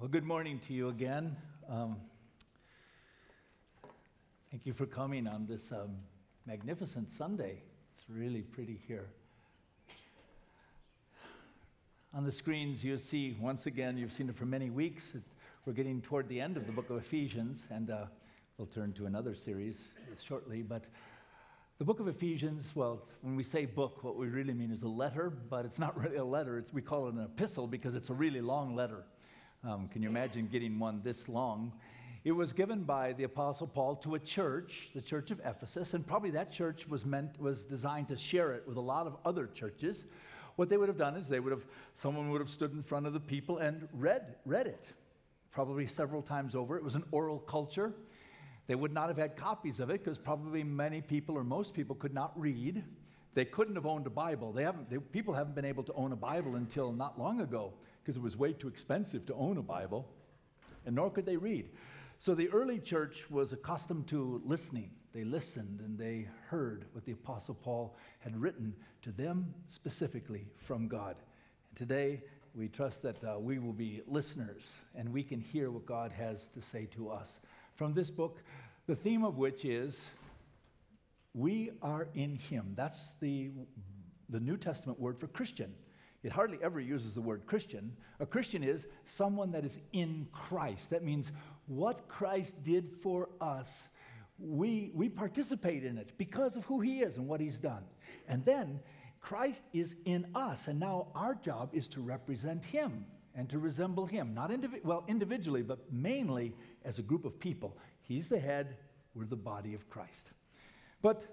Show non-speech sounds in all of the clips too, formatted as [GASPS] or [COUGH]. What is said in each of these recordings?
Well, good morning to you again. Um, thank you for coming on this um, magnificent Sunday. It's really pretty here. On the screens, you see, once again, you've seen it for many weeks. It, we're getting toward the end of the book of Ephesians, and uh, we'll turn to another series shortly. But the book of Ephesians, well, when we say book, what we really mean is a letter, but it's not really a letter. It's, we call it an epistle because it's a really long letter. Um, can you imagine getting one this long? It was given by the Apostle Paul to a church, the church of Ephesus, and probably that church was meant was designed to share it with a lot of other churches. What they would have done is they would have someone would have stood in front of the people and read read it, probably several times over. It was an oral culture. They would not have had copies of it because probably many people or most people could not read. They couldn't have owned a Bible. They haven't, they, people haven't been able to own a Bible until not long ago because it was way too expensive to own a Bible, and nor could they read. So the early church was accustomed to listening. They listened and they heard what the Apostle Paul had written to them specifically from God. And today, we trust that uh, we will be listeners and we can hear what God has to say to us from this book, the theme of which is we are in Him. That's the, the New Testament word for Christian. It hardly ever uses the word Christian. A Christian is someone that is in Christ. That means what Christ did for us, we, we participate in it because of who he is and what he's done. And then Christ is in us, and now our job is to represent him and to resemble him, not indivi- well individually, but mainly as a group of people. He's the head, we're the body of Christ. But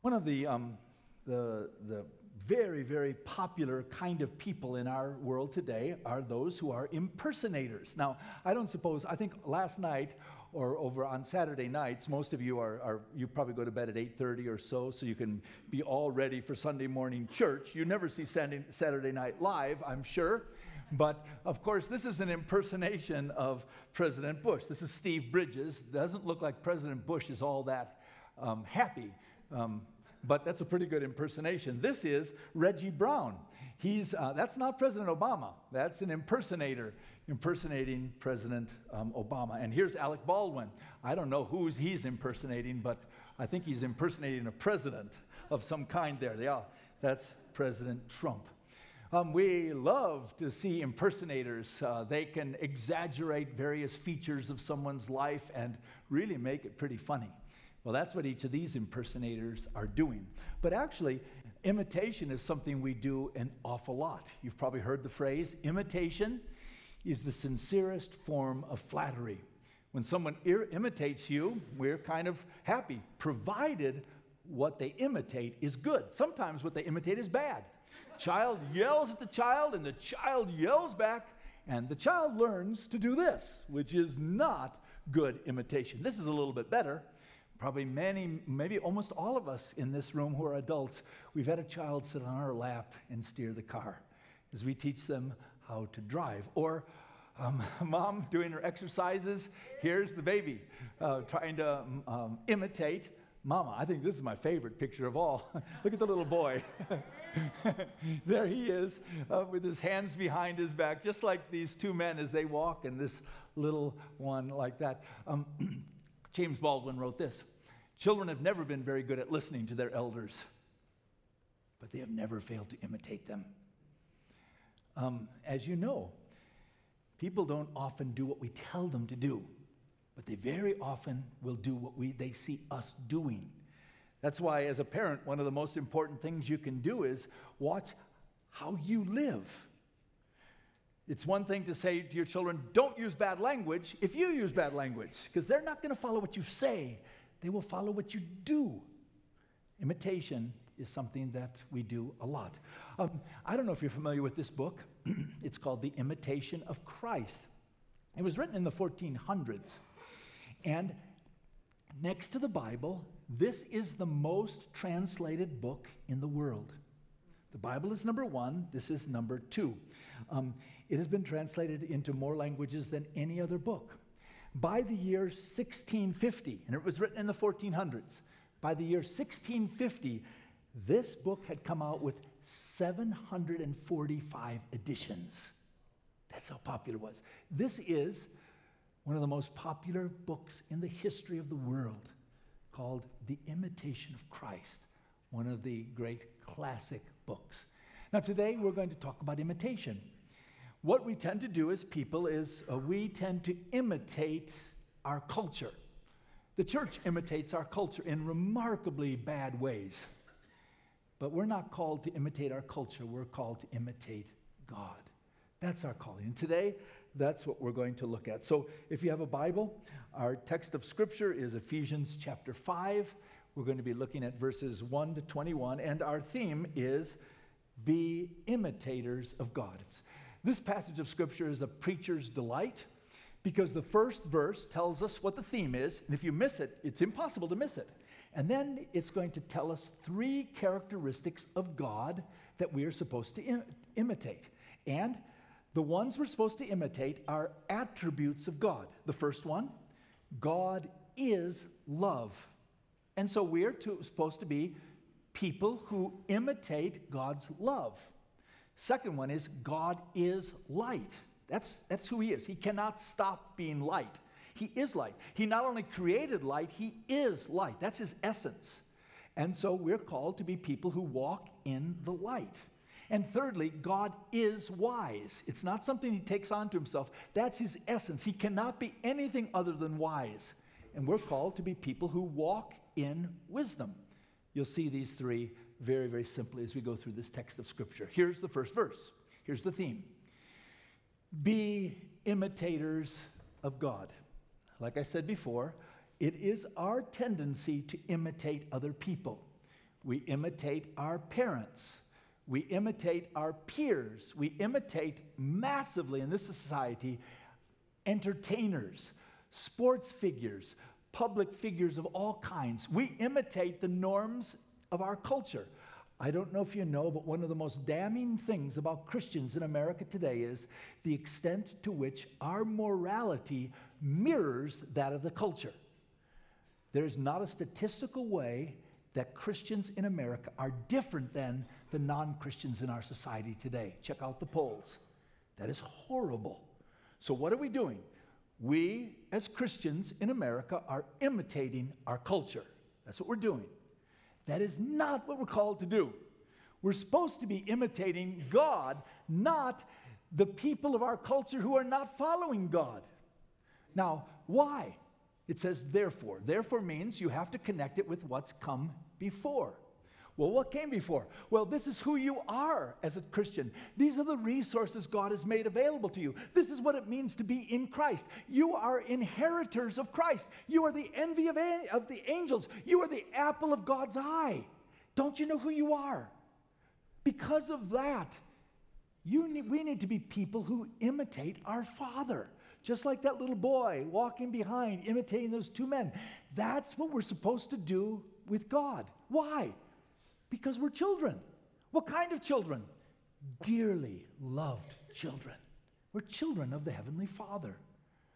one of the, um, the, the very, very popular kind of people in our world today are those who are impersonators. Now, I don't suppose, I think last night or over on Saturday nights, most of you are, are you probably go to bed at 8.30 or so, so you can be all ready for Sunday morning church. You never see Saturday Night Live, I'm sure. But of course, this is an impersonation of President Bush. This is Steve Bridges. Doesn't look like President Bush is all that um, happy. Um, but that's a pretty good impersonation. This is Reggie Brown. He's, uh, that's not President Obama, that's an impersonator impersonating President um, Obama. And here's Alec Baldwin. I don't know who he's impersonating, but I think he's impersonating a president of some kind there. They are. That's President Trump. Um, we love to see impersonators. Uh, they can exaggerate various features of someone's life and really make it pretty funny. Well, that's what each of these impersonators are doing. But actually, imitation is something we do an awful lot. You've probably heard the phrase imitation is the sincerest form of flattery. When someone ir- imitates you, we're kind of happy, provided what they imitate is good. Sometimes what they imitate is bad. Child yells at the child, and the child yells back, and the child learns to do this, which is not good imitation. This is a little bit better. Probably many, maybe almost all of us in this room who are adults, we've had a child sit on our lap and steer the car as we teach them how to drive. Or um, [LAUGHS] mom doing her exercises, here's the baby uh, trying to um, imitate mama. I think this is my favorite picture of all. [LAUGHS] Look at the little boy. [LAUGHS] there he is uh, with his hands behind his back, just like these two men as they walk, and this little one like that. Um, [CLEARS THROAT] James Baldwin wrote this Children have never been very good at listening to their elders, but they have never failed to imitate them. Um, as you know, people don't often do what we tell them to do, but they very often will do what we, they see us doing. That's why, as a parent, one of the most important things you can do is watch how you live. It's one thing to say to your children, don't use bad language if you use bad language, because they're not going to follow what you say, they will follow what you do. Imitation is something that we do a lot. Um, I don't know if you're familiar with this book. [CLEARS THROAT] it's called The Imitation of Christ. It was written in the 1400s. And next to the Bible, this is the most translated book in the world. The Bible is number one, this is number two. Um, it has been translated into more languages than any other book. By the year 1650, and it was written in the 1400s, by the year 1650, this book had come out with 745 editions. That's how popular it was. This is one of the most popular books in the history of the world called The Imitation of Christ, one of the great classic books. Now, today we're going to talk about imitation. What we tend to do as people is uh, we tend to imitate our culture. The church imitates our culture in remarkably bad ways. But we're not called to imitate our culture, we're called to imitate God. That's our calling. And today, that's what we're going to look at. So if you have a Bible, our text of Scripture is Ephesians chapter 5. We're going to be looking at verses 1 to 21, and our theme is Be imitators of God. It's, this passage of Scripture is a preacher's delight because the first verse tells us what the theme is, and if you miss it, it's impossible to miss it. And then it's going to tell us three characteristics of God that we are supposed to Im- imitate. And the ones we're supposed to imitate are attributes of God. The first one, God is love. And so we're to, supposed to be people who imitate God's love. Second one is God is light. That's, that's who He is. He cannot stop being light. He is light. He not only created light, He is light. That's His essence. And so we're called to be people who walk in the light. And thirdly, God is wise. It's not something he takes on to himself. That's his essence. He cannot be anything other than wise. And we're called to be people who walk in wisdom. You'll see these three very, very simply as we go through this text of Scripture. Here's the first verse. Here's the theme Be imitators of God. Like I said before, it is our tendency to imitate other people. We imitate our parents. We imitate our peers. We imitate massively in this society entertainers, sports figures, public figures of all kinds. We imitate the norms of our culture. I don't know if you know, but one of the most damning things about Christians in America today is the extent to which our morality mirrors that of the culture. There's not a statistical way that Christians in America are different than the non Christians in our society today. Check out the polls. That is horrible. So, what are we doing? We, as Christians in America, are imitating our culture. That's what we're doing. That is not what we're called to do. We're supposed to be imitating God, not the people of our culture who are not following God. Now, why? It says therefore. Therefore means you have to connect it with what's come before. Well, what came before? Well, this is who you are as a Christian. These are the resources God has made available to you. This is what it means to be in Christ. You are inheritors of Christ. You are the envy of, of the angels. You are the apple of God's eye. Don't you know who you are? Because of that, we need to be people who imitate our Father. Just like that little boy walking behind, imitating those two men. That's what we're supposed to do with God. Why? Because we're children. What kind of children? Dearly loved children. We're children of the Heavenly Father.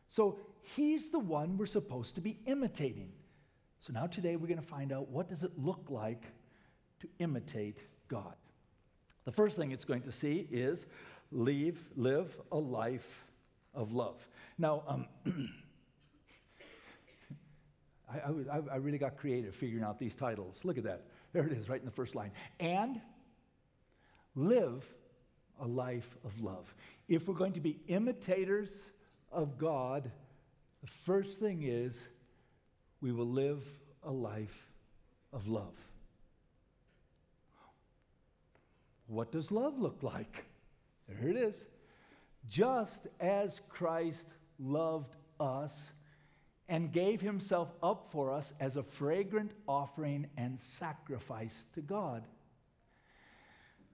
So He's the one we're supposed to be imitating. So now today we're going to find out what does it look like to imitate God. The first thing it's going to see is leave, live a life of love. Now, um, [CLEARS THROAT] I, I, I really got creative figuring out these titles. Look at that. There it is, right in the first line. And live a life of love. If we're going to be imitators of God, the first thing is we will live a life of love. What does love look like? There it is. Just as Christ loved us and gave himself up for us as a fragrant offering and sacrifice to God.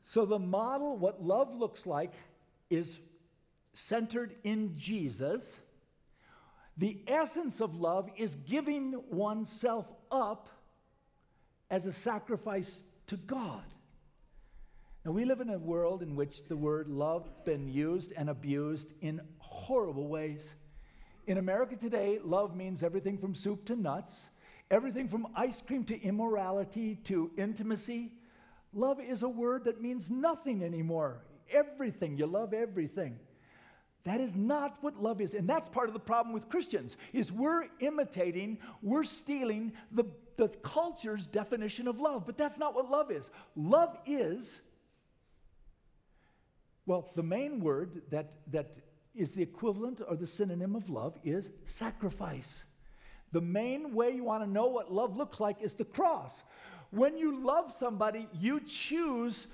So, the model, what love looks like, is centered in Jesus. The essence of love is giving oneself up as a sacrifice to God. Now, we live in a world in which the word love has been used and abused in horrible ways. In America today, love means everything from soup to nuts, everything from ice cream to immorality to intimacy. Love is a word that means nothing anymore. Everything, you love everything. That is not what love is. And that's part of the problem with Christians is we're imitating, we're stealing the, the culture's definition of love. But that's not what love is. Love is, well, the main word that, that is the equivalent or the synonym of love is sacrifice. The main way you want to know what love looks like is the cross. When you love somebody, you choose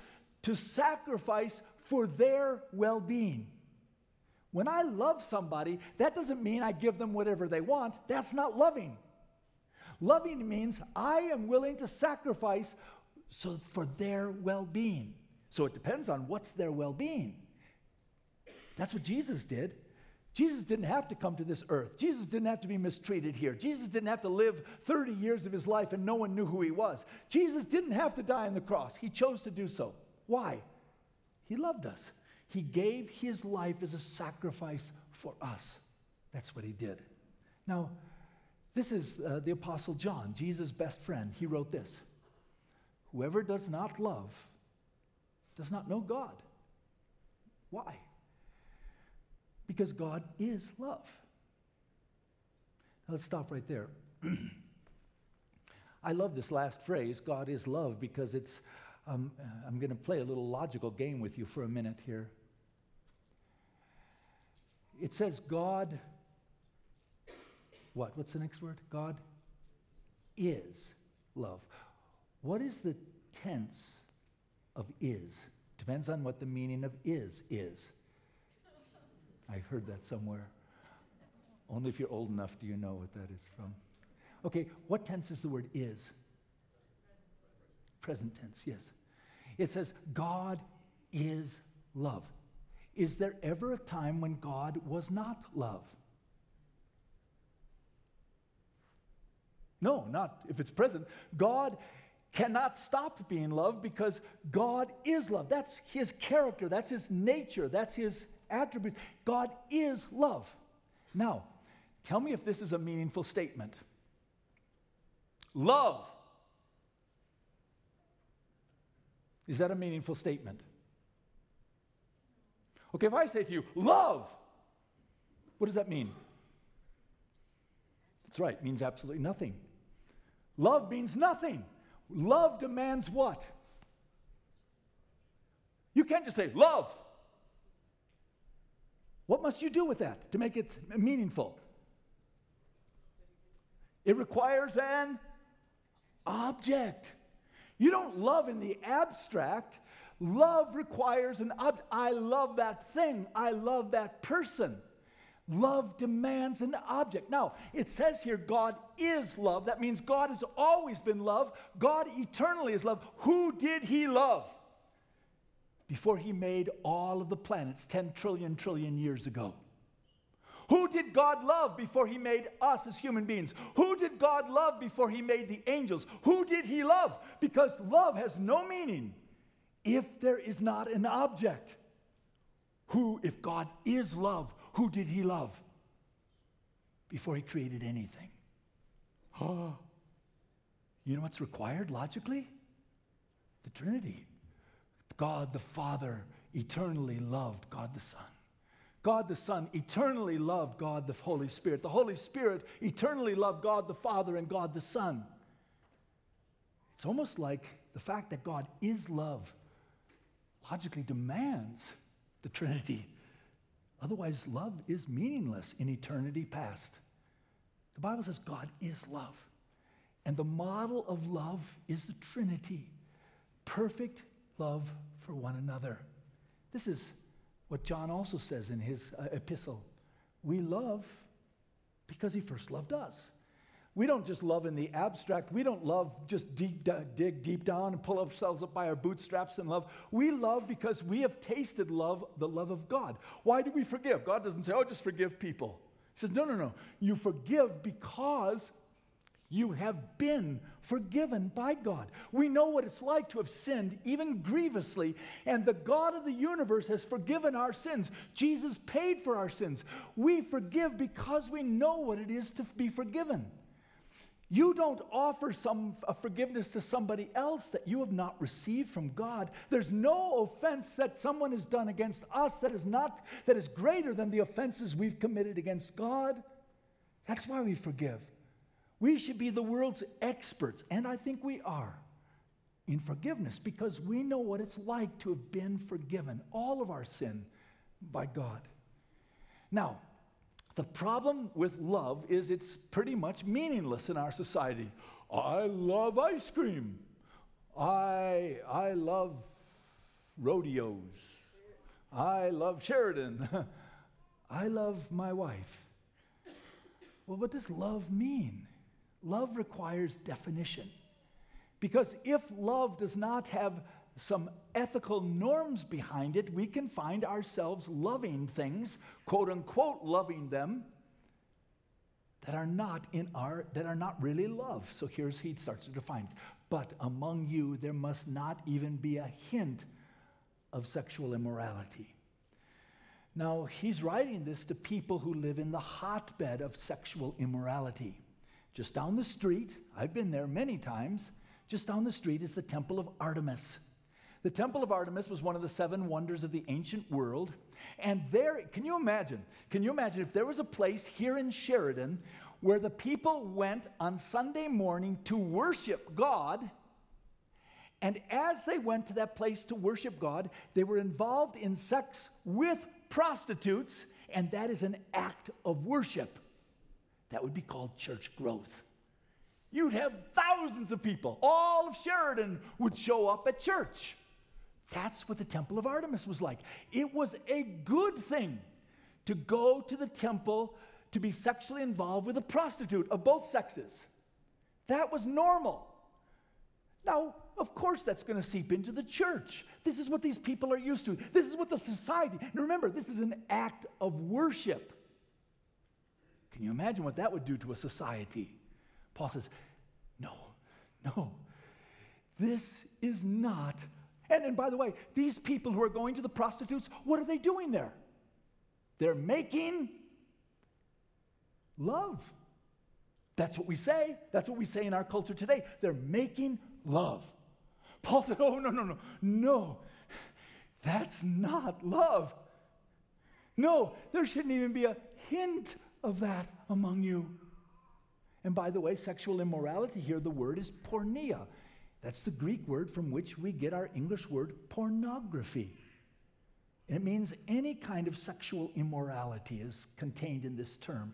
to sacrifice for their well being. When I love somebody, that doesn't mean I give them whatever they want. That's not loving. Loving means I am willing to sacrifice so for their well-being. So it depends on what's their well-being. That's what Jesus did. Jesus didn't have to come to this earth. Jesus didn't have to be mistreated here. Jesus didn't have to live 30 years of his life and no one knew who he was. Jesus didn't have to die on the cross. He chose to do so. Why? He loved us. He gave his life as a sacrifice for us. That's what he did. Now, this is uh, the Apostle John, Jesus' best friend. He wrote this Whoever does not love does not know God. Why? Because God is love. Now let's stop right there. [CLEARS THROAT] I love this last phrase, God is love, because it's, um, I'm going to play a little logical game with you for a minute here. It says God, what? What's the next word? God is love. What is the tense of is? Depends on what the meaning of is is. I heard that somewhere. Only if you're old enough do you know what that is from. Okay, what tense is the word is? Present tense, yes. It says, God is love. Is there ever a time when God was not love? No, not if it's present. God cannot stop being love because God is love. That's his character, that's his nature, that's his attribute. God is love. Now, tell me if this is a meaningful statement. Love. Is that a meaningful statement? Okay, if I say to you, love, what does that mean? That's right, means absolutely nothing. Love means nothing. Love demands what? You can't just say, love. What must you do with that to make it meaningful? It requires an object. You don't love in the abstract. Love requires an object. I love that thing. I love that person. Love demands an object. Now, it says here God is love. That means God has always been love. God eternally is love. Who did he love? Before he made all of the planets 10 trillion trillion years ago? Who did God love before he made us as human beings? Who did God love before he made the angels? Who did he love? Because love has no meaning if there is not an object. Who, if God is love, who did he love before he created anything? [GASPS] You know what's required logically? The Trinity. God the Father eternally loved God the Son. God the Son eternally loved God the Holy Spirit. The Holy Spirit eternally loved God the Father and God the Son. It's almost like the fact that God is love logically demands the Trinity. Otherwise, love is meaningless in eternity past. The Bible says God is love. And the model of love is the Trinity perfect love for one another. This is what John also says in his uh, epistle. We love because he first loved us. We don't just love in the abstract. We don't love just deep, dig deep down and pull ourselves up by our bootstraps and love. We love because we have tasted love, the love of God. Why do we forgive? God doesn't say, oh, just forgive people. He says, no, no, no. You forgive because you have been forgiven by God. We know what it's like to have sinned, even grievously, and the God of the universe has forgiven our sins. Jesus paid for our sins. We forgive because we know what it is to be forgiven. You don't offer some a forgiveness to somebody else that you have not received from God. There's no offense that someone has done against us that is not that is greater than the offenses we've committed against God. That's why we forgive. We should be the world's experts, and I think we are, in forgiveness because we know what it's like to have been forgiven, all of our sin, by God. Now, the problem with love is it's pretty much meaningless in our society. I love ice cream. I, I love rodeos. I love Sheridan. [LAUGHS] I love my wife. Well, what does love mean? Love requires definition. Because if love does not have some ethical norms behind it, we can find ourselves loving things, quote unquote, loving them that are not in our that are not really love. So here's he starts to define. But among you there must not even be a hint of sexual immorality. Now, he's writing this to people who live in the hotbed of sexual immorality. Just down the street, I've been there many times, just down the street is the Temple of Artemis. The Temple of Artemis was one of the seven wonders of the ancient world. And there, can you imagine? Can you imagine if there was a place here in Sheridan where the people went on Sunday morning to worship God? And as they went to that place to worship God, they were involved in sex with prostitutes, and that is an act of worship. That would be called church growth. You'd have thousands of people. All of Sheridan would show up at church. That's what the Temple of Artemis was like. It was a good thing to go to the temple to be sexually involved with a prostitute of both sexes. That was normal. Now, of course, that's going to seep into the church. This is what these people are used to. This is what the society. And remember, this is an act of worship. Can you imagine what that would do to a society? Paul says, No, no. This is not. And, and by the way, these people who are going to the prostitutes, what are they doing there? They're making love. That's what we say. That's what we say in our culture today. They're making love. Paul said, Oh, no, no, no, no. That's not love. No, there shouldn't even be a hint of that among you. And by the way, sexual immorality here, the word is porneia. That's the Greek word from which we get our English word pornography. It means any kind of sexual immorality is contained in this term,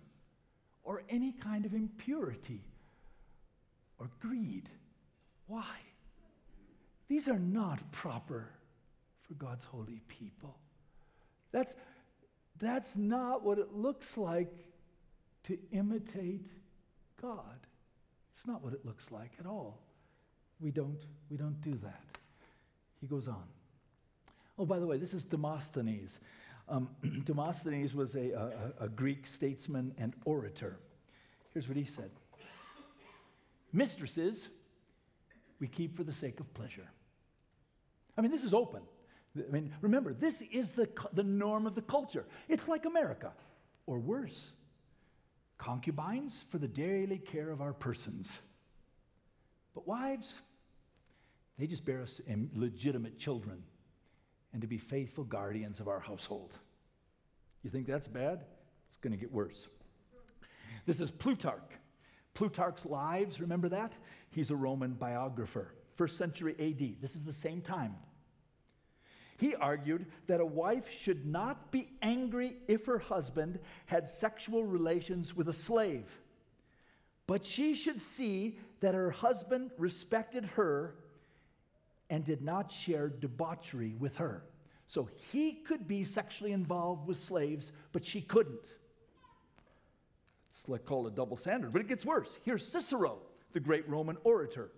or any kind of impurity or greed. Why? These are not proper for God's holy people. That's, that's not what it looks like to imitate God. It's not what it looks like at all. We don't, we don't do that. He goes on. Oh, by the way, this is Demosthenes. Um, [CLEARS THROAT] Demosthenes was a, a, a Greek statesman and orator. Here's what he said Mistresses, we keep for the sake of pleasure. I mean, this is open. I mean, remember, this is the, the norm of the culture. It's like America, or worse concubines for the daily care of our persons. But wives, they just bear us legitimate children and to be faithful guardians of our household. You think that's bad? It's going to get worse. This is Plutarch. Plutarch's Lives, remember that? He's a Roman biographer, first century AD. This is the same time. He argued that a wife should not be angry if her husband had sexual relations with a slave, but she should see that her husband respected her and did not share debauchery with her. So he could be sexually involved with slaves, but she couldn't. It's like called a double standard, but it gets worse. Here's Cicero, the great Roman orator.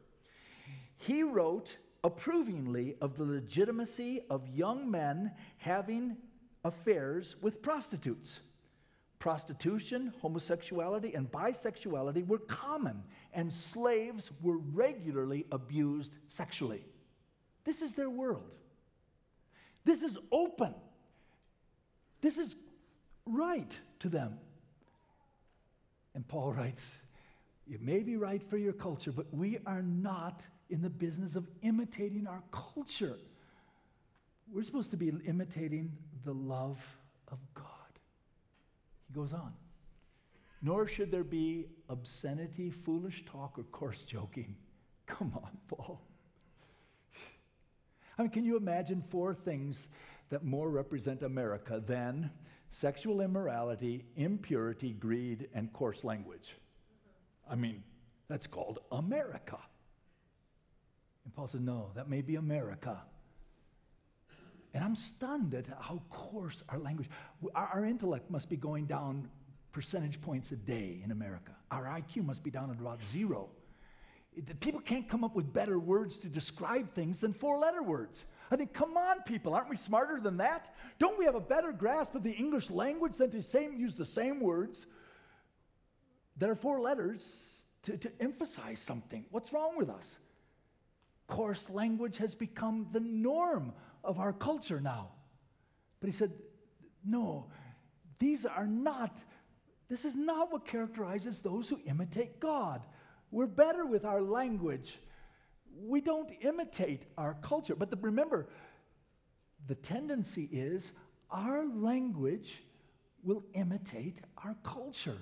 He wrote approvingly of the legitimacy of young men having affairs with prostitutes. Prostitution, homosexuality, and bisexuality were common, and slaves were regularly abused sexually. This is their world. This is open. This is right to them. And Paul writes, It may be right for your culture, but we are not in the business of imitating our culture. We're supposed to be imitating the love of God. He goes on. Nor should there be obscenity, foolish talk, or coarse joking. Come on, Paul. I mean, can you imagine four things that more represent America than sexual immorality, impurity, greed, and coarse language? I mean, that's called America. Paul says, no, that may be America. And I'm stunned at how coarse our language, our, our, intellect must be going down percentage points a day in America. Our IQ must be down at about zero. People can't come up with better words to describe things than four letter words. I think, come on, people, aren't we smarter than that? Don't we have a better grasp of the English language than to same, use the same words that are four letters to, to emphasize something? What's wrong with us? Coarse language has become the norm of our culture now. But he said, no, these are not, this is not what characterizes those who imitate God. We're better with our language. We don't imitate our culture. But the, remember, the tendency is our language will imitate our culture.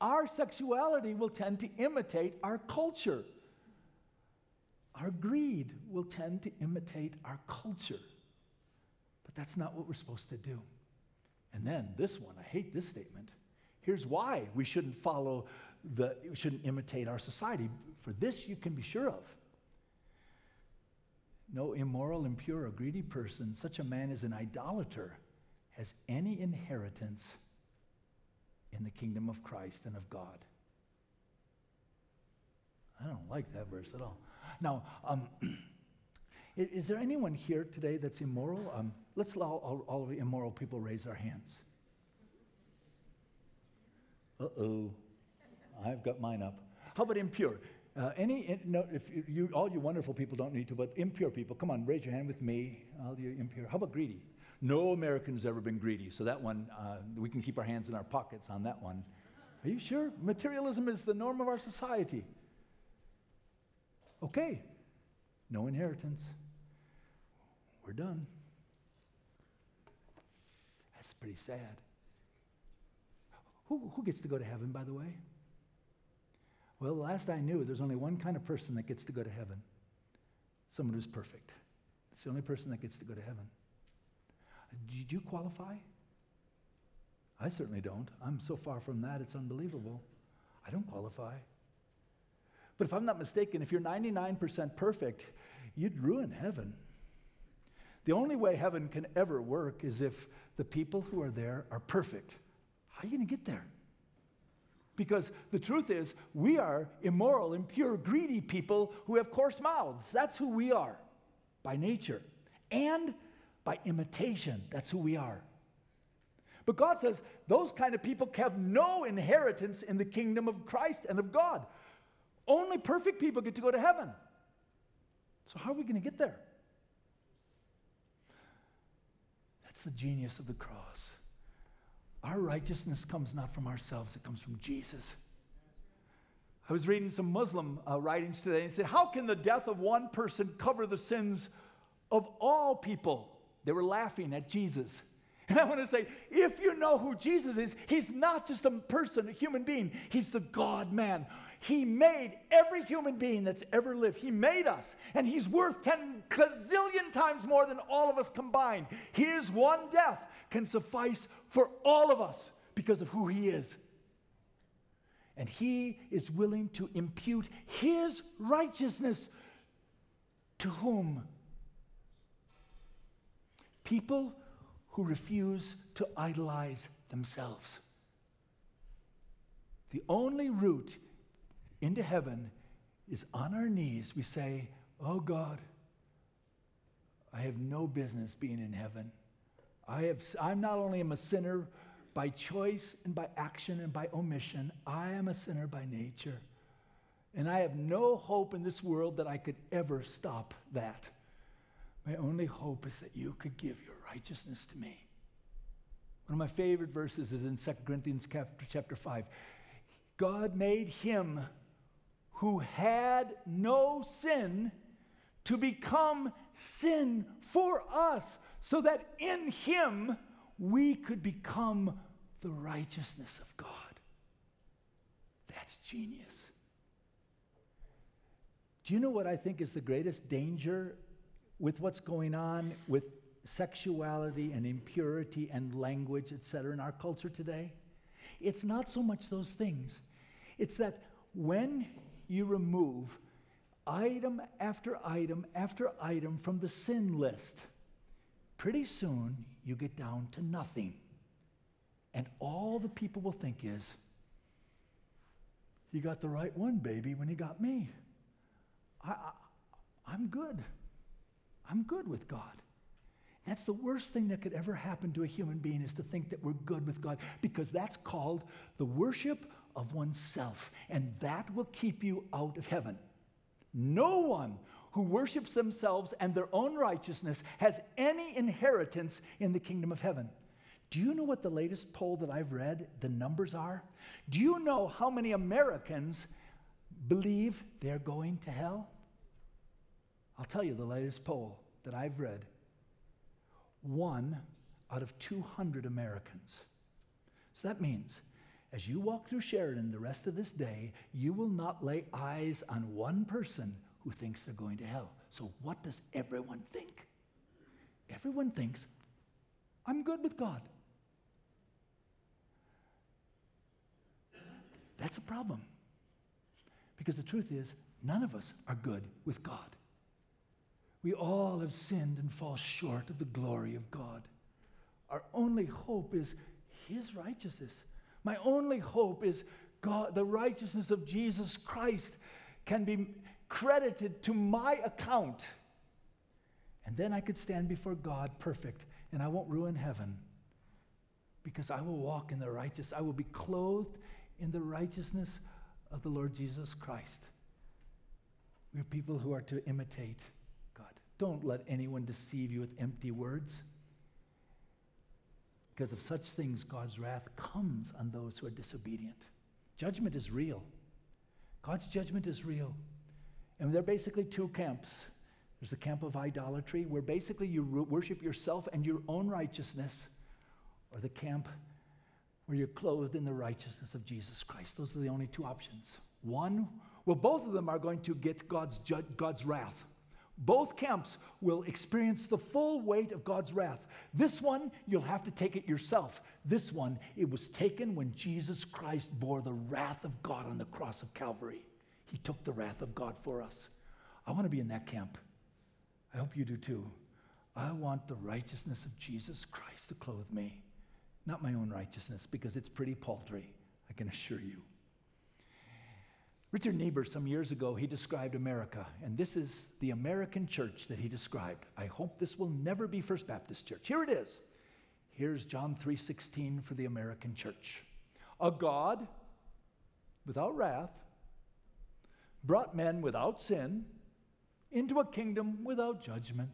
Our sexuality will tend to imitate our culture. Our greed will tend to imitate our culture. But that's not what we're supposed to do. And then this one, I hate this statement. Here's why we shouldn't follow the, we shouldn't imitate our society. For this you can be sure of. No immoral, impure, or greedy person, such a man is an idolater, has any inheritance in the kingdom of Christ and of God. I don't like that verse at all. Now, um, [CLEARS THROAT] is there anyone here today that's immoral? Um, let's allow all, all of the immoral people raise our hands. Uh oh, I've got mine up. How about impure? Uh, any, no, if you, all you wonderful people don't need to, but impure people, come on, raise your hand with me. All you impure. How about greedy? No American has ever been greedy, so that one, uh, we can keep our hands in our pockets on that one. Are you sure? Materialism is the norm of our society. Okay, no inheritance. We're done. That's pretty sad. Who, who gets to go to heaven, by the way? Well, last I knew, there's only one kind of person that gets to go to heaven someone who's perfect. It's the only person that gets to go to heaven. Uh, Did you qualify? I certainly don't. I'm so far from that, it's unbelievable. I don't qualify. But if I'm not mistaken, if you're 99% perfect, you'd ruin heaven. The only way heaven can ever work is if the people who are there are perfect. How are you going to get there? Because the truth is, we are immoral, impure, greedy people who have coarse mouths. That's who we are by nature. And by imitation, that's who we are. But God says those kind of people have no inheritance in the kingdom of Christ and of God. Only perfect people get to go to heaven. So, how are we going to get there? That's the genius of the cross. Our righteousness comes not from ourselves, it comes from Jesus. I was reading some Muslim uh, writings today and said, How can the death of one person cover the sins of all people? They were laughing at Jesus. And I want to say, if you know who Jesus is, he's not just a person, a human being, he's the God man he made every human being that's ever lived. He made us, and He's worth 10 gazillion times more than all of us combined. His one death can suffice for all of us because of who He is. And He is willing to impute His righteousness to whom? People who refuse to idolize themselves. The only route into heaven is on our knees. We say, Oh God, I have no business being in heaven. I have, I'm not only am a sinner by choice and by action and by omission, I am a sinner by nature. And I have no hope in this world that I could ever stop that. My only hope is that you could give your righteousness to me. One of my favorite verses is in 2 Corinthians chapter 5. God made him who had no sin to become sin for us, so that in him we could become the righteousness of God. That's genius. Do you know what I think is the greatest danger with what's going on with sexuality and impurity and language, etc., in our culture today? It's not so much those things. It's that when you remove item after item after item from the sin list, pretty soon you get down to nothing. And all the people will think is, he got the right one, baby, when he got me. I, I, I'm good. I'm good with God. That's the worst thing that could ever happen to a human being is to think that we're good with God because that's called the worship of oneself. And that will keep you out of heaven. No one who worships themselves and their own righteousness has any inheritance in the kingdom of heaven. Do you know what the latest poll that I've read, the numbers are? Do you know how many Americans believe they're going to hell? I'll tell you the latest poll that I've read. One out of 200 Americans. So that means as you walk through Sheridan the rest of this day, you will not lay eyes on one person who thinks they're going to hell. So, what does everyone think? Everyone thinks, I'm good with God. That's a problem. Because the truth is, none of us are good with God. We all have sinned and fall short of the glory of God. Our only hope is His righteousness. My only hope is God, the righteousness of Jesus Christ can be credited to my account. And then I could stand before God perfect, and I won't ruin heaven because I will walk in the righteous. I will be clothed in the righteousness of the Lord Jesus Christ. We're people who are to imitate God. Don't let anyone deceive you with empty words. Because of such things, God's wrath comes on those who are disobedient. Judgment is real. God's judgment is real. And there are basically two camps. There's the camp of idolatry, where basically you worship yourself and your own righteousness, or the camp where you're clothed in the righteousness of Jesus Christ. Those are the only two options. One, well, both of them are going to get God's, ju- God's wrath. Both camps will experience the full weight of God's wrath. This one, you'll have to take it yourself. This one, it was taken when Jesus Christ bore the wrath of God on the cross of Calvary. He took the wrath of God for us. I want to be in that camp. I hope you do too. I want the righteousness of Jesus Christ to clothe me not my own righteousness, because it's pretty paltry, I can assure you. Richard Niebuhr, some years ago, he described America, and this is the American church that he described. I hope this will never be First Baptist Church. Here it is. Here's John 3:16 for the American church. A God without wrath brought men without sin into a kingdom without judgment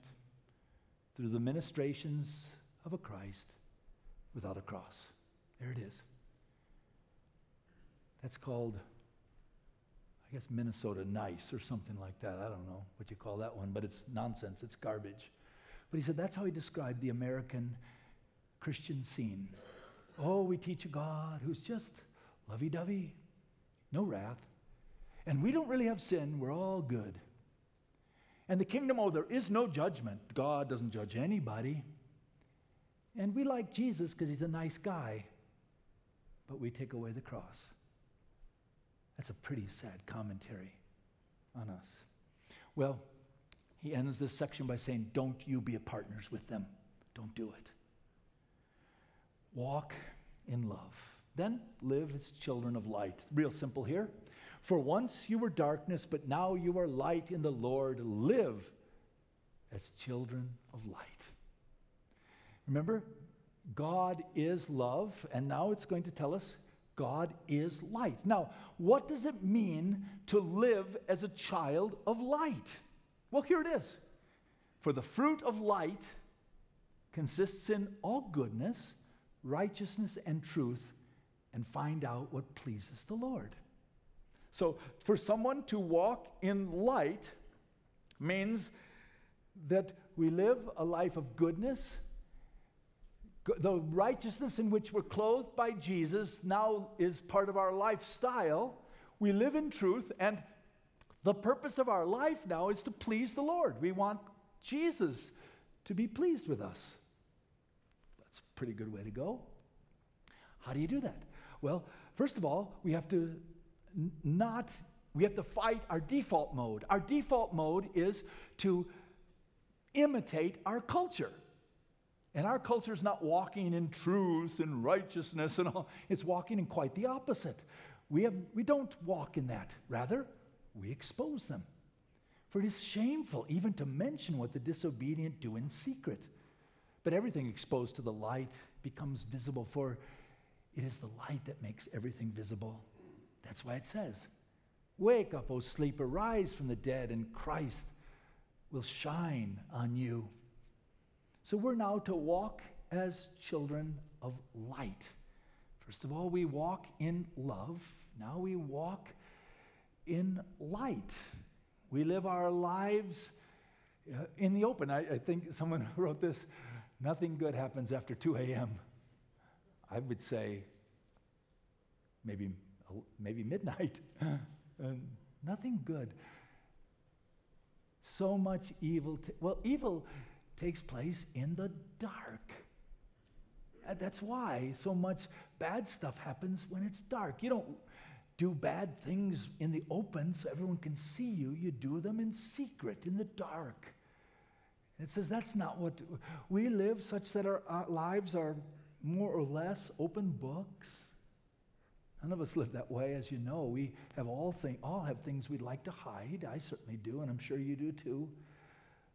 through the ministrations of a Christ without a cross. There it is. That's called, guess, Minnesota nice or something like that. I don't know what you call that one, but it's nonsense, it's garbage. But he said that's how he described the American Christian scene. Oh, we teach a God who's just lovey dovey, no wrath. And we don't really have sin, we're all good. And the kingdom, oh, there is no judgment. God doesn't judge anybody. And we like Jesus because he's a nice guy, but we take away the cross. That's a pretty sad commentary on us. Well, he ends this section by saying, Don't you be partners with them. Don't do it. Walk in love. Then live as children of light. Real simple here. For once you were darkness, but now you are light in the Lord. Live as children of light. Remember, God is love, and now it's going to tell us God is light. Now, what does it mean to live as a child of light? Well, here it is. For the fruit of light consists in all goodness, righteousness, and truth, and find out what pleases the Lord. So, for someone to walk in light means that we live a life of goodness. The righteousness in which we're clothed by Jesus now is part of our lifestyle. We live in truth, and the purpose of our life now is to please the Lord. We want Jesus to be pleased with us. That's a pretty good way to go. How do you do that? Well, first of all, we have to not, we have to fight our default mode. Our default mode is to imitate our culture. And our culture is not walking in truth and righteousness and all, it's walking in quite the opposite. We, have, we don't walk in that. Rather, we expose them. For it is shameful even to mention what the disobedient do in secret. But everything exposed to the light becomes visible, for it is the light that makes everything visible. That's why it says, Wake up, O sleeper, rise from the dead, and Christ will shine on you. So we're now to walk as children of light. First of all, we walk in love. Now we walk in light. We live our lives uh, in the open. I, I think someone [LAUGHS] wrote this nothing good happens after 2 a.m. I would say maybe, maybe midnight. [LAUGHS] and nothing good. So much evil. T- well, evil takes place in the dark. Uh, that's why so much bad stuff happens when it's dark. You don't do bad things in the open so everyone can see you. You do them in secret, in the dark. It says that's not what we live, such that our, our lives are more or less open books. None of us live that way, as you know. We have all thing, all have things we'd like to hide. I certainly do, and I'm sure you do too.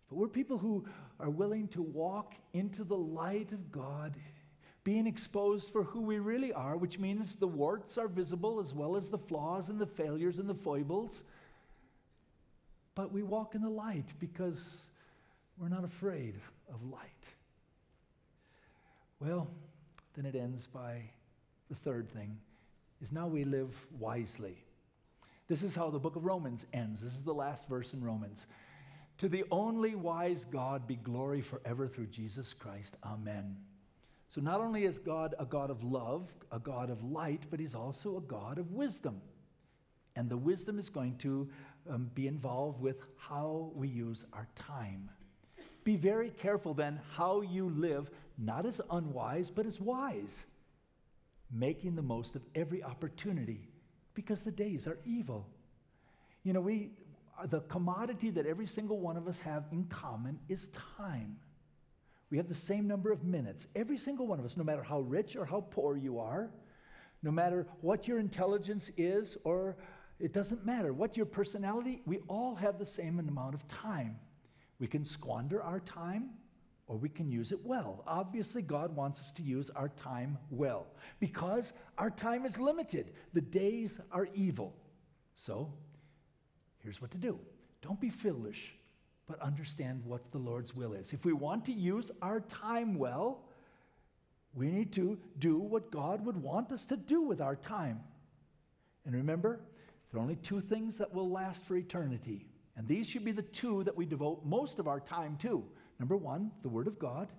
But we're people who are willing to walk into the light of God being exposed for who we really are, which means the warts are visible as well as the flaws and the failures and the foibles. But we walk in the light because we're not afraid of light. Well, then it ends by the third thing is now we live wisely. This is how the book of Romans ends. This is the last verse in Romans. To the only wise God be glory forever through Jesus Christ. Amen. So, not only is God a God of love, a God of light, but He's also a God of wisdom. And the wisdom is going to um, be involved with how we use our time. Be very careful then how you live, not as unwise, but as wise, making the most of every opportunity because the days are evil. You know, we, the commodity that every single one of us have in common is time. We have the same number of minutes. Every single one of us, no matter how rich or how poor you are, no matter what your intelligence is, or it doesn't matter what your personality, we all have the same amount of time. We can squander our time or we can use it well. Obviously, God wants us to use our time well because our time is limited. The days are evil. So, here's what to do don't be foolish but understand what the Lord's will is. If we want to use our time well, we need to do what God would want us to do with our time. And remember, there are only two things that will last for eternity. And these should be the two that we devote most of our time to. Number one, the Word of God.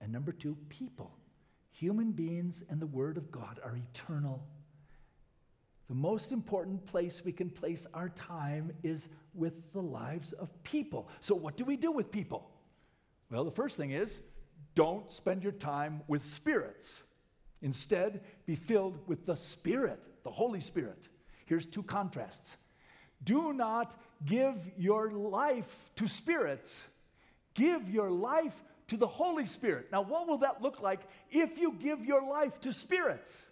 And number two, people. Human beings and the Word of God are eternal. The most important place we can place our time is with the lives of people. So, what do we do with people? Well, the first thing is don't spend your time with spirits. Instead, be filled with the Spirit, the Holy Spirit. Here's two contrasts. Do not give your life to spirits, give your life to the Holy Spirit. Now, what will that look like if you give your life to spirits?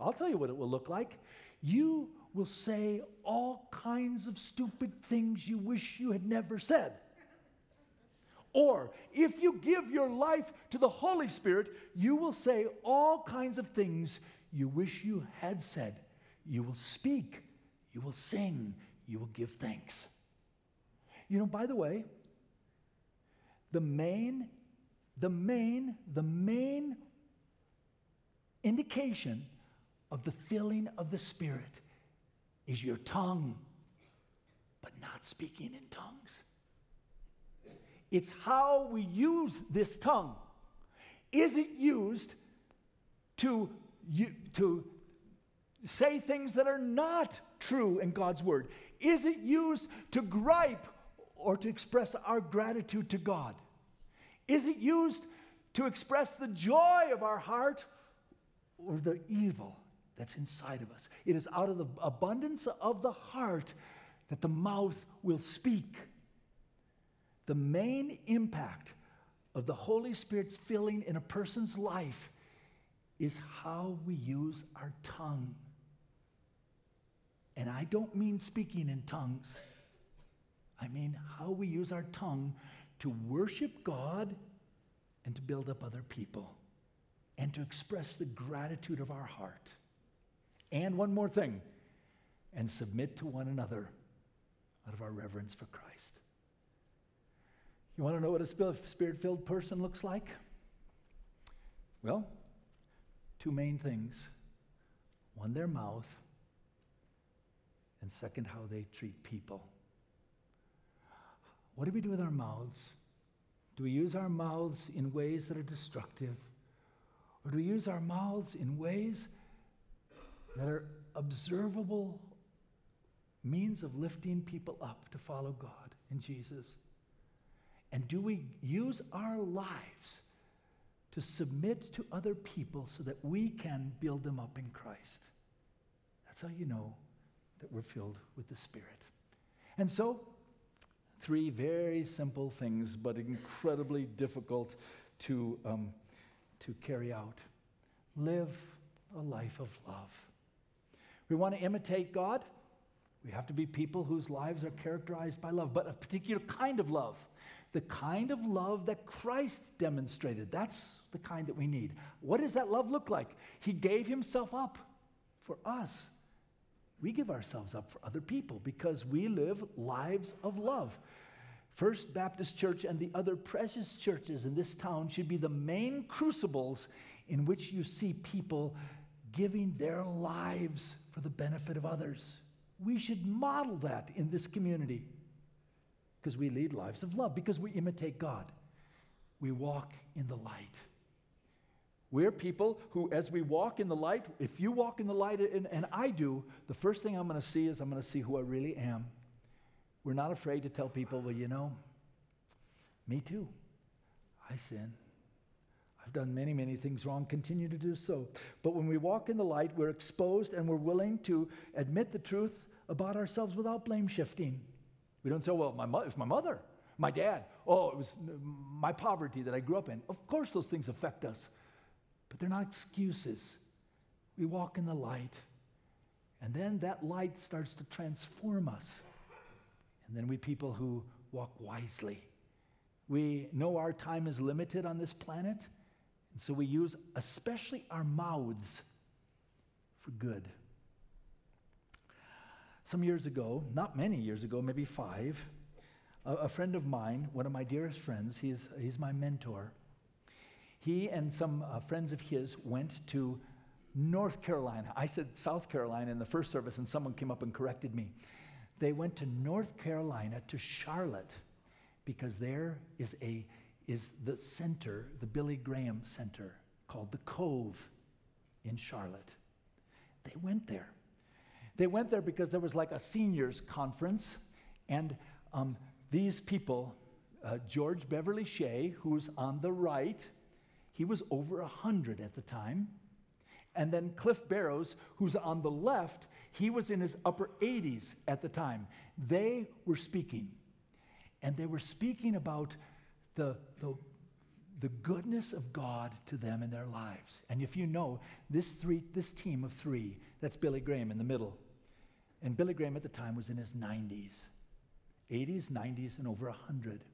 I'll tell you what it will look like. You will say all kinds of stupid things you wish you had never said. Or if you give your life to the Holy Spirit, you will say all kinds of things you wish you had said. You will speak, you will sing, you will give thanks. You know, by the way, the main, the main, the main indication of the filling of the Spirit is your tongue, but not speaking in tongues. It's how we use this tongue. Is it used to, to say things that are not true in God's word? Is it used to gripe or to express our gratitude to God? Is it used to express the joy of our heart or the evil that's inside of us? It is out of the abundance of the heart that the mouth will speak. The main impact of the Holy Spirit's filling in a person's life is how we use our tongue. And I don't mean speaking in tongues, I mean how we use our tongue to worship God and to build up other people and to express the gratitude of our heart. And one more thing, and submit to one another out of our reverence for Christ. You want to know what a spirit filled person looks like? Well, two main things one, their mouth, and second, how they treat people. What do we do with our mouths? Do we use our mouths in ways that are destructive? Or do we use our mouths in ways that are observable means of lifting people up to follow God and Jesus? And do we use our lives to submit to other people so that we can build them up in Christ? That's how you know that we're filled with the Spirit. And so, three very simple things, but incredibly difficult to, um, to carry out. Live a life of love. We want to imitate God. We have to be people whose lives are characterized by love, but a particular kind of love the kind of love that Christ demonstrated. That's the kind that we need. What does that love look like? He gave himself up for us. We give ourselves up for other people because we live lives of love. First Baptist Church and the other precious churches in this town should be the main crucibles in which you see people giving their lives for the benefit of others. We should model that in this community because we lead lives of love, because we imitate God. We walk in the light. We're people who, as we walk in the light, if you walk in the light and, and I do, the first thing I'm going to see is I'm going to see who I really am. We're not afraid to tell people, well, you know, me too. I sin. I've done many, many things wrong, continue to do so. But when we walk in the light, we're exposed and we're willing to admit the truth about ourselves without blame shifting. We don't say, well, my mo- it's my mother, my dad. Oh, it was my poverty that I grew up in. Of course, those things affect us, but they're not excuses. We walk in the light, and then that light starts to transform us. And then we people who walk wisely. We know our time is limited on this planet, and so we use especially our mouths for good. Some years ago, not many years ago, maybe five, a, a friend of mine, one of my dearest friends, he's, he's my mentor, he and some uh, friends of his went to North Carolina. I said South Carolina in the first service, and someone came up and corrected me. They went to North Carolina to Charlotte because there is a is the center, the Billy Graham Center, called the Cove in Charlotte. They went there. They went there because there was like a seniors conference, and um, these people, uh, George Beverly Shea, who's on the right, he was over 100 at the time. And then Cliff Barrows, who's on the left, he was in his upper 80s at the time. They were speaking. And they were speaking about the, the, the goodness of God to them in their lives. And if you know, this, three, this team of three, that's Billy Graham in the middle. And Billy Graham at the time was in his 90s, 80s, 90s, and over 100.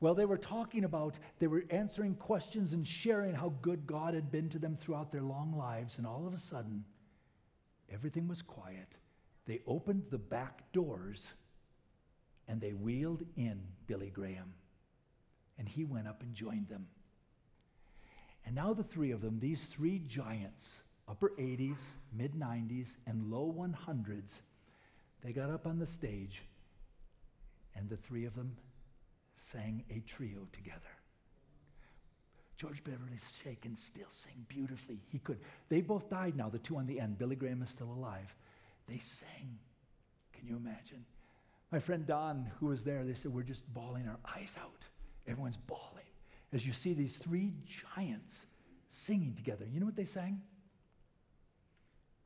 Well, they were talking about, they were answering questions and sharing how good God had been to them throughout their long lives. And all of a sudden, everything was quiet. They opened the back doors and they wheeled in Billy Graham. And he went up and joined them. And now the three of them, these three giants, upper 80s, mid 90s, and low 100s, they got up on the stage and the three of them sang a trio together. George Beverly Shea can still sing beautifully. He could. They both died now, the two on the end. Billy Graham is still alive. They sang. Can you imagine? My friend Don, who was there, they said, We're just bawling our eyes out. Everyone's bawling as you see these three giants singing together. You know what they sang?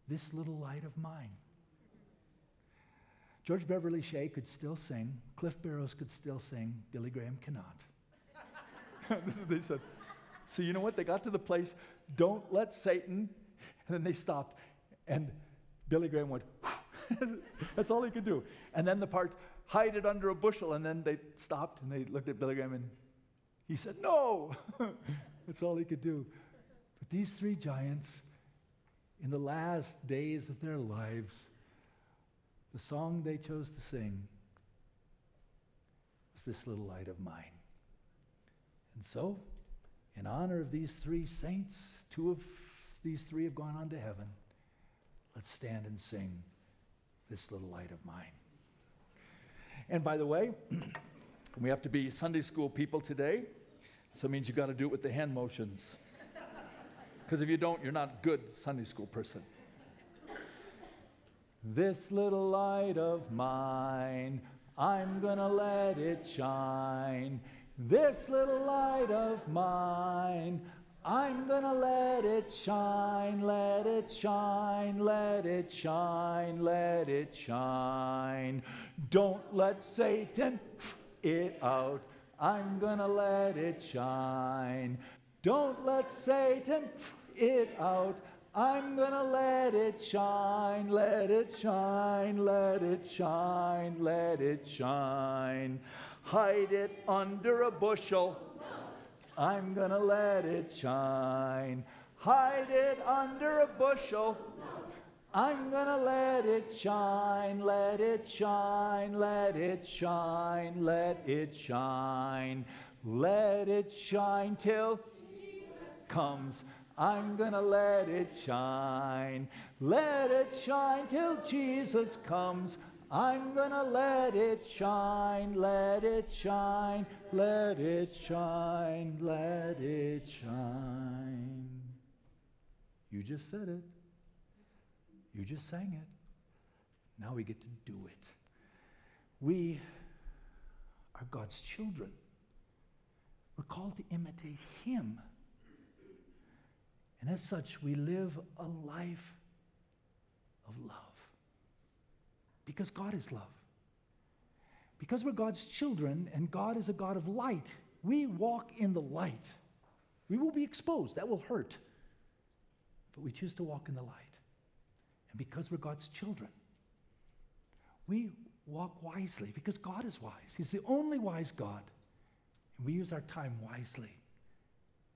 This little light of mine. George Beverly Shea could still sing. Cliff Barrows could still sing. Billy Graham cannot. [LAUGHS] they said, so you know what? They got to the place, don't let Satan, and then they stopped. And Billy Graham went, [LAUGHS] that's all he could do. And then the part, hide it under a bushel. And then they stopped and they looked at Billy Graham and he said, no. [LAUGHS] that's all he could do. But these three giants, in the last days of their lives, the song they chose to sing was This Little Light of Mine. And so, in honor of these three saints, two of these three have gone on to heaven. Let's stand and sing This Little Light of Mine. And by the way, [CLEARS THROAT] we have to be Sunday school people today, so it means you've got to do it with the hand motions. [LAUGHS] Because if you don't, you're not a good Sunday school person. This little light of mine, I'm gonna let it shine. This little light of mine, I'm gonna let it shine, let it shine, let it shine, let it shine. Don't let Satan it out. I'm gonna let it shine. Don't let Satan it out. I'm gonna let it shine, let it shine, let it shine, let it shine. Hide it under a bushel. I'm gonna let it shine. Hide it under a bushel. I'm gonna let it shine, let it shine, let it shine, let it shine, let it shine till Jesus comes. I'm gonna let it shine. Let it shine till Jesus comes. I'm gonna let it shine, let it shine, let it shine, let it shine. You just said it. You just sang it. Now we get to do it. We are God's children. We're called to imitate Him. And as such, we live a life of love. Because God is love. Because we're God's children and God is a God of light, we walk in the light. We will be exposed, that will hurt. But we choose to walk in the light. And because we're God's children, we walk wisely because God is wise. He's the only wise God. And we use our time wisely.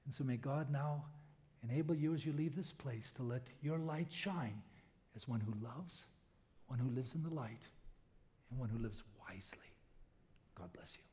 And so may God now enable you as you leave this place to let your light shine as one who loves, one who lives in the light, and one who lives wisely. God bless you.